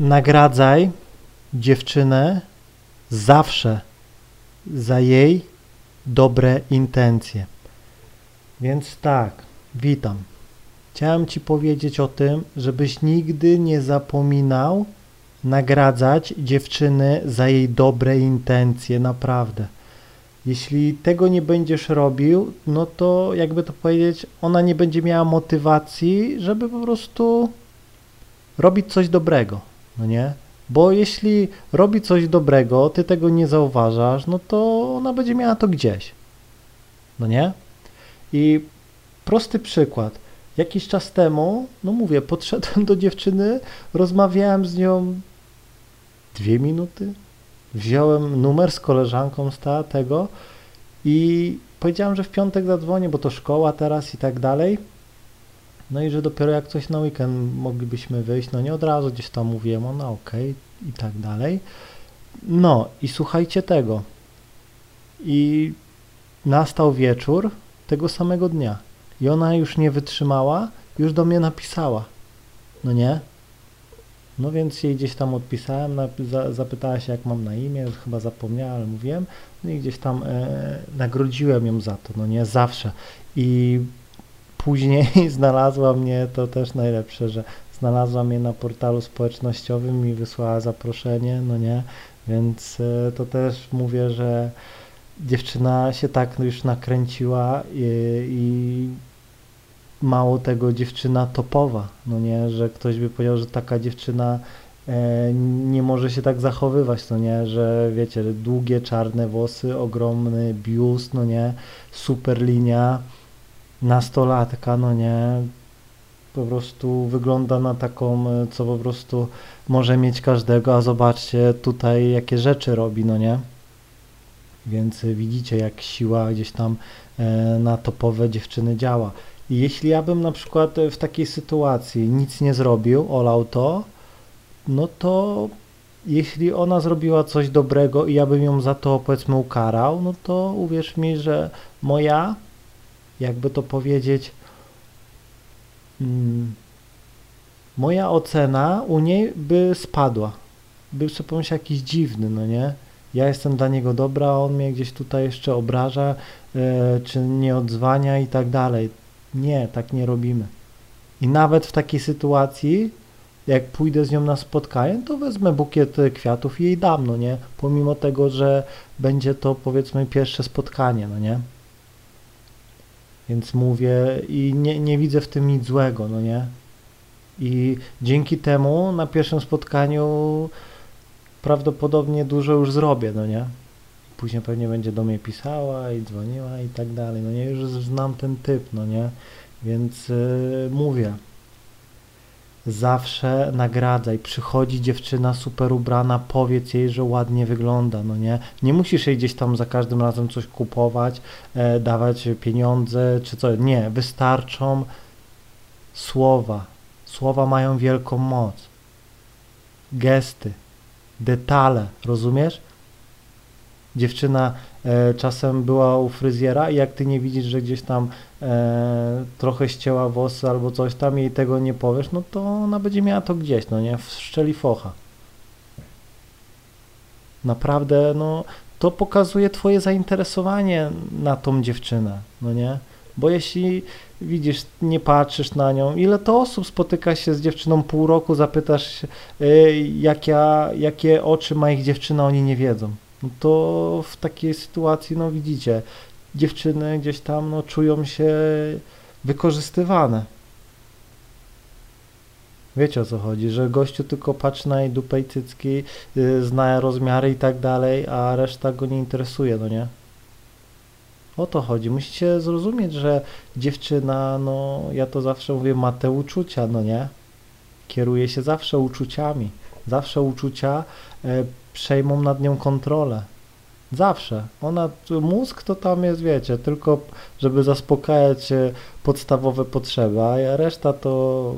Nagradzaj dziewczynę zawsze za jej dobre intencje. Więc tak, witam. Chciałem Ci powiedzieć o tym, żebyś nigdy nie zapominał nagradzać dziewczyny za jej dobre intencje, naprawdę. Jeśli tego nie będziesz robił, no to jakby to powiedzieć, ona nie będzie miała motywacji, żeby po prostu robić coś dobrego, no nie? Bo jeśli robi coś dobrego, ty tego nie zauważasz, no to ona będzie miała to gdzieś, no nie? I prosty przykład. Jakiś czas temu, no mówię, podszedłem do dziewczyny, rozmawiałem z nią dwie minuty, wziąłem numer z koleżanką z tego i powiedziałem, że w piątek zadzwonię, bo to szkoła teraz i tak dalej. No i że dopiero jak coś na weekend moglibyśmy wyjść, no nie od razu gdzieś tam mówiłem, ona okej okay, i tak dalej. No i słuchajcie tego. I nastał wieczór tego samego dnia. I ona już nie wytrzymała, już do mnie napisała. No nie? No więc jej gdzieś tam odpisałem, zapytała się jak mam na imię, chyba zapomniała, ale mówiłem. No i gdzieś tam e, nagrodziłem ją za to, no nie, zawsze. I później znalazła mnie, to też najlepsze, że znalazła mnie na portalu społecznościowym i wysłała zaproszenie, no nie, więc e, to też mówię, że dziewczyna się tak już nakręciła i, i mało tego dziewczyna topowa, no nie, że ktoś by powiedział, że taka dziewczyna e, nie może się tak zachowywać, no nie, że wiecie, długie czarne włosy, ogromny biust, no nie, super linia, nastolatka, no nie, po prostu wygląda na taką, e, co po prostu może mieć każdego, a zobaczcie tutaj jakie rzeczy robi, no nie. Więc widzicie jak siła gdzieś tam e, na topowe dziewczyny działa. I jeśli ja bym na przykład w takiej sytuacji nic nie zrobił, olał to, no to jeśli ona zrobiła coś dobrego i ja bym ją za to powiedzmy ukarał, no to uwierz mi, że moja, jakby to powiedzieć, mm, moja ocena u niej by spadła. By sobie pomyślał jakiś dziwny, no nie? Ja jestem dla niego dobra, on mnie gdzieś tutaj jeszcze obraża, e, czy nie odzwania i tak dalej. Nie, tak nie robimy. I nawet w takiej sytuacji, jak pójdę z nią na spotkanie, to wezmę bukiet kwiatów i jej dam, no nie? Pomimo tego, że będzie to powiedzmy pierwsze spotkanie, no nie? Więc mówię i nie, nie widzę w tym nic złego, no nie? I dzięki temu na pierwszym spotkaniu prawdopodobnie dużo już zrobię, no nie? Później pewnie będzie do mnie pisała i dzwoniła i tak dalej. No nie, już znam ten typ, no nie? Więc yy, mówię, zawsze nagradzaj. Przychodzi dziewczyna super ubrana, powiedz jej, że ładnie wygląda, no nie? Nie musisz jej gdzieś tam za każdym razem coś kupować, e, dawać pieniądze czy co. Nie, wystarczą słowa. Słowa mają wielką moc. Gesty, detale, rozumiesz? Dziewczyna czasem była u fryzjera i jak ty nie widzisz, że gdzieś tam e, trochę ścięła włosy albo coś tam jej tego nie powiesz, no to ona będzie miała to gdzieś, no nie, w szczeli focha. Naprawdę, no to pokazuje twoje zainteresowanie na tą dziewczynę, no nie? Bo jeśli widzisz, nie patrzysz na nią, ile to osób spotyka się z dziewczyną pół roku, zapytasz y, jak ja, jakie oczy ma ich dziewczyna, oni nie wiedzą no to w takiej sytuacji, no widzicie, dziewczyny gdzieś tam no, czują się wykorzystywane. Wiecie o co chodzi, że gościu tylko patrzy na jej dupę i cycki, yy, zna rozmiary i tak dalej, a reszta go nie interesuje, no nie? O to chodzi. Musicie zrozumieć, że dziewczyna, no ja to zawsze mówię, ma te uczucia, no nie? Kieruje się zawsze uczuciami. Zawsze uczucia e, przejmą nad nią kontrolę. Zawsze. Ona, mózg to tam jest, wiecie, tylko żeby zaspokajać podstawowe potrzeby, a reszta to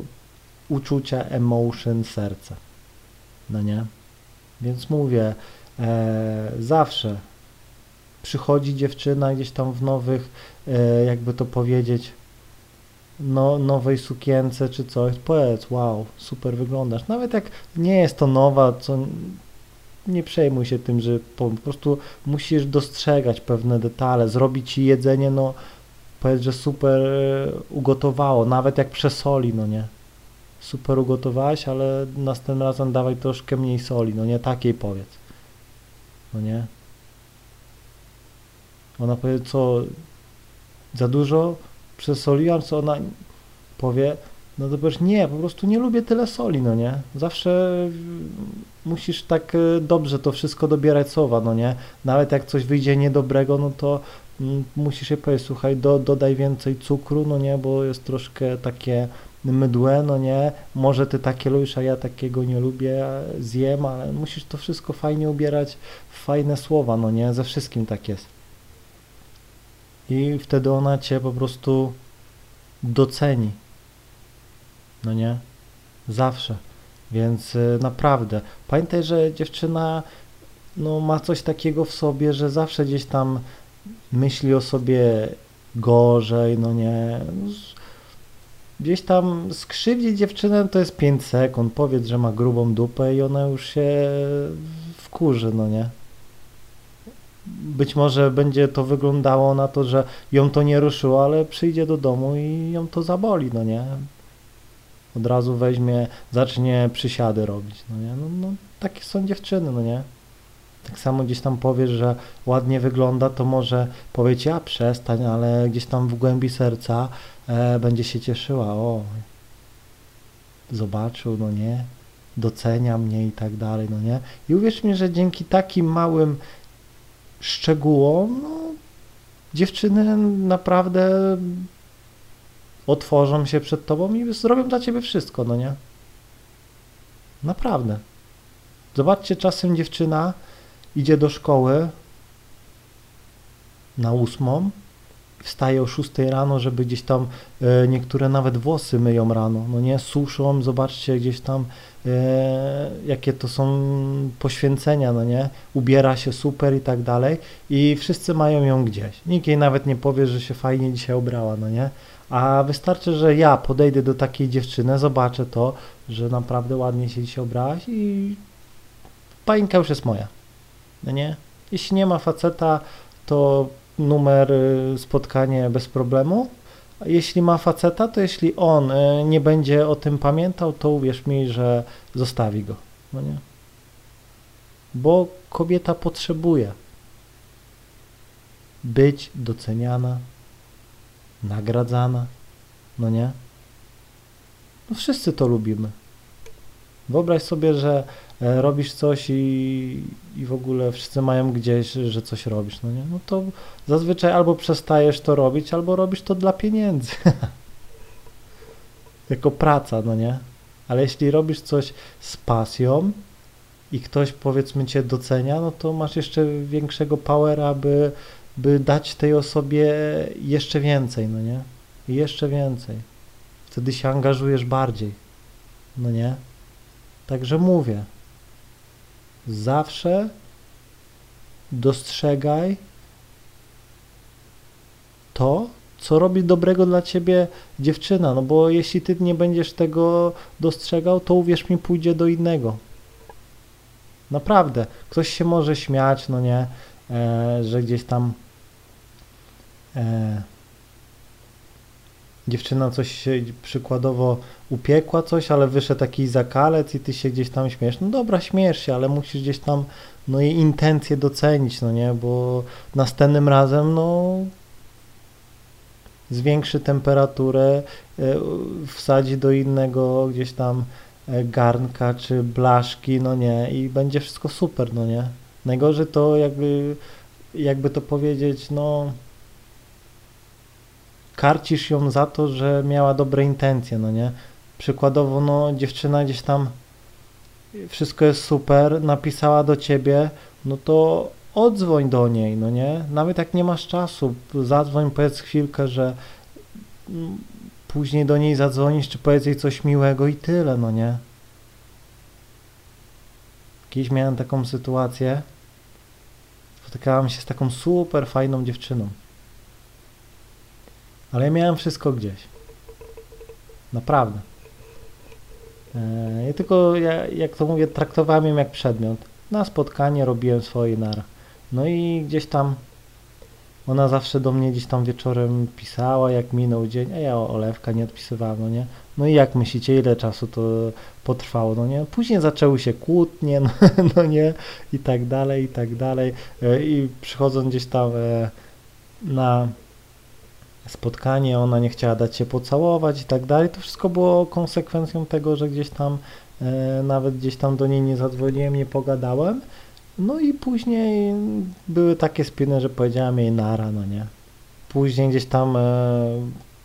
uczucia, emotion, serce. No nie? Więc mówię, e, zawsze przychodzi dziewczyna gdzieś tam w nowych, e, jakby to powiedzieć, no, nowej sukience czy coś, powiedz, wow, super wyglądasz. Nawet jak nie jest to nowa, co nie przejmuj się tym, że po, prostu musisz dostrzegać pewne detale, zrobić ci jedzenie, no powiedz, że super e, ugotowało, nawet jak przesoli, no nie. Super ugotowałaś, ale następnym razem dawaj troszkę mniej soli, no nie takiej powiedz. No nie. Ona powie, co za dużo przesoliłam, co ona powie, no to powiesz, nie, po prostu nie lubię tyle soli, no nie. Zawsze musisz tak e, dobrze to wszystko dobierać słowa, no nie. Nawet jak coś wyjdzie niedobrego, no to mm, musisz je powiedzieć, słuchaj, do, dodaj więcej cukru, no nie, bo jest troszkę takie mydłe, no nie, może ty takie lubisz, a ja takiego nie lubię, zjem, ale musisz to wszystko fajnie ubierać w fajne słowa, no nie, ze wszystkim tak jest. I wtedy ona cię po prostu doceni, no nie, zawsze. Więc y, naprawdę, pamiętaj, że dziewczyna no, ma coś takiego w sobie, że zawsze gdzieś tam myśli o sobie gorzej, no nie. Gdzieś tam skrzywdzić dziewczynę to jest 5 sekund. Powiedz, że ma grubą dupę i ona już się wkurzy, no nie. Być może będzie to wyglądało na to, że ją to nie ruszyło, ale przyjdzie do domu i ją to zaboli, no nie od razu weźmie, zacznie przysiady robić, no nie, no, no takie są dziewczyny, no nie. Tak samo gdzieś tam powiesz, że ładnie wygląda, to może powiecie, a przestań, ale gdzieś tam w głębi serca e, będzie się cieszyła, o, zobaczył, no nie, docenia mnie i tak dalej, no nie. I uwierz mi, że dzięki takim małym szczegółom, no, dziewczyny naprawdę otworzą się przed tobą i zrobią dla ciebie wszystko, no nie? Naprawdę. Zobaczcie, czasem dziewczyna idzie do szkoły na ósmą, wstaje o 6 rano, żeby gdzieś tam e, niektóre nawet włosy myją rano, no nie, suszą, zobaczcie gdzieś tam e, jakie to są poświęcenia, no nie, ubiera się super i tak dalej i wszyscy mają ją gdzieś. Nikt jej nawet nie powie, że się fajnie dzisiaj ubrała, no nie, a wystarczy, że ja podejdę do takiej dziewczyny, zobaczę to, że naprawdę ładnie się dzisiaj obrałaś i pańka już jest moja. No nie? Jeśli nie ma faceta, to numer y, spotkanie bez problemu. Jeśli ma faceta, to jeśli on y, nie będzie o tym pamiętał, to uwierz mi, że zostawi go. No nie? Bo kobieta potrzebuje być doceniana, nagradzana, no nie? No wszyscy to lubimy. Wyobraź sobie, że robisz coś i, i w ogóle wszyscy mają gdzieś, że coś robisz, no nie? No to zazwyczaj albo przestajesz to robić, albo robisz to dla pieniędzy. jako praca, no nie? Ale jeśli robisz coś z pasją i ktoś powiedzmy cię docenia, no to masz jeszcze większego powera, aby by dać tej osobie jeszcze więcej, no nie? Jeszcze więcej. Wtedy się angażujesz bardziej, no nie? Także mówię, zawsze dostrzegaj to, co robi dobrego dla ciebie dziewczyna, no bo jeśli ty nie będziesz tego dostrzegał, to uwierz mi, pójdzie do innego. Naprawdę. Ktoś się może śmiać, no nie, e, że gdzieś tam e, dziewczyna coś przykładowo upiekła coś, ale wyszedł taki zakalec i ty się gdzieś tam śmiesz. No dobra, śmiesz się, ale musisz gdzieś tam no jej intencje docenić, no nie, bo następnym razem no zwiększy temperaturę, e, wsadzi do innego gdzieś tam e, garnka czy blaszki, no nie, i będzie wszystko super, no nie. Najgorzej to jakby, jakby to powiedzieć, no karcisz ją za to, że miała dobre intencje, no nie? Przykładowo, no dziewczyna gdzieś tam wszystko jest super, napisała do ciebie, no to odzwoń do niej, no nie? Nawet jak nie masz czasu, zadzwoń, powiedz chwilkę, że mm, później do niej zadzwonisz, czy powiedz jej coś miłego i tyle, no nie? Kiedyś miałem taką sytuację, spotykałem się z taką super fajną dziewczyną ale ja miałem wszystko gdzieś. Naprawdę. E, Ja tylko, ja, jak to mówię, traktowałem ją jak przedmiot. Na spotkanie robiłem swoje nara. No i gdzieś tam ona zawsze do mnie gdzieś tam wieczorem pisała, jak minął dzień, a ja olewka nie odpisywałem, no nie? No i jak myślicie, ile czasu to potrwało, no nie? Później zaczęły się kłótnie, no, no nie? I tak dalej, i tak dalej. E, I przychodząc gdzieś tam e, na spotkanie, ona nie chciała dać się pocałować i tak dalej. To wszystko było konsekwencją tego, że gdzieś tam e, nawet gdzieś tam do niej nie zadzwoniłem, nie pogadałem. No i później były takie spiny, że powiedziałem jej nara, no nie. Później gdzieś tam e,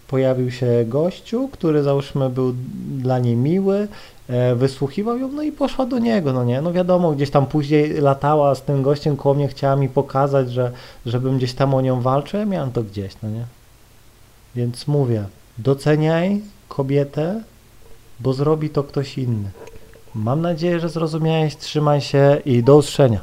pojawił się gościu, który załóżmy był dla niej miły, e, wysłuchiwał ją, no i poszła do niego, no nie. No wiadomo, gdzieś tam później latała z tym gościem koło mnie, chciała mi pokazać, że żebym gdzieś tam o nią walczył, ja miałem to gdzieś, no nie. Więc mówię, doceniaj kobietę, bo zrobi to ktoś inny. Mam nadzieję, że zrozumiałeś, trzymaj się i do usłyszenia.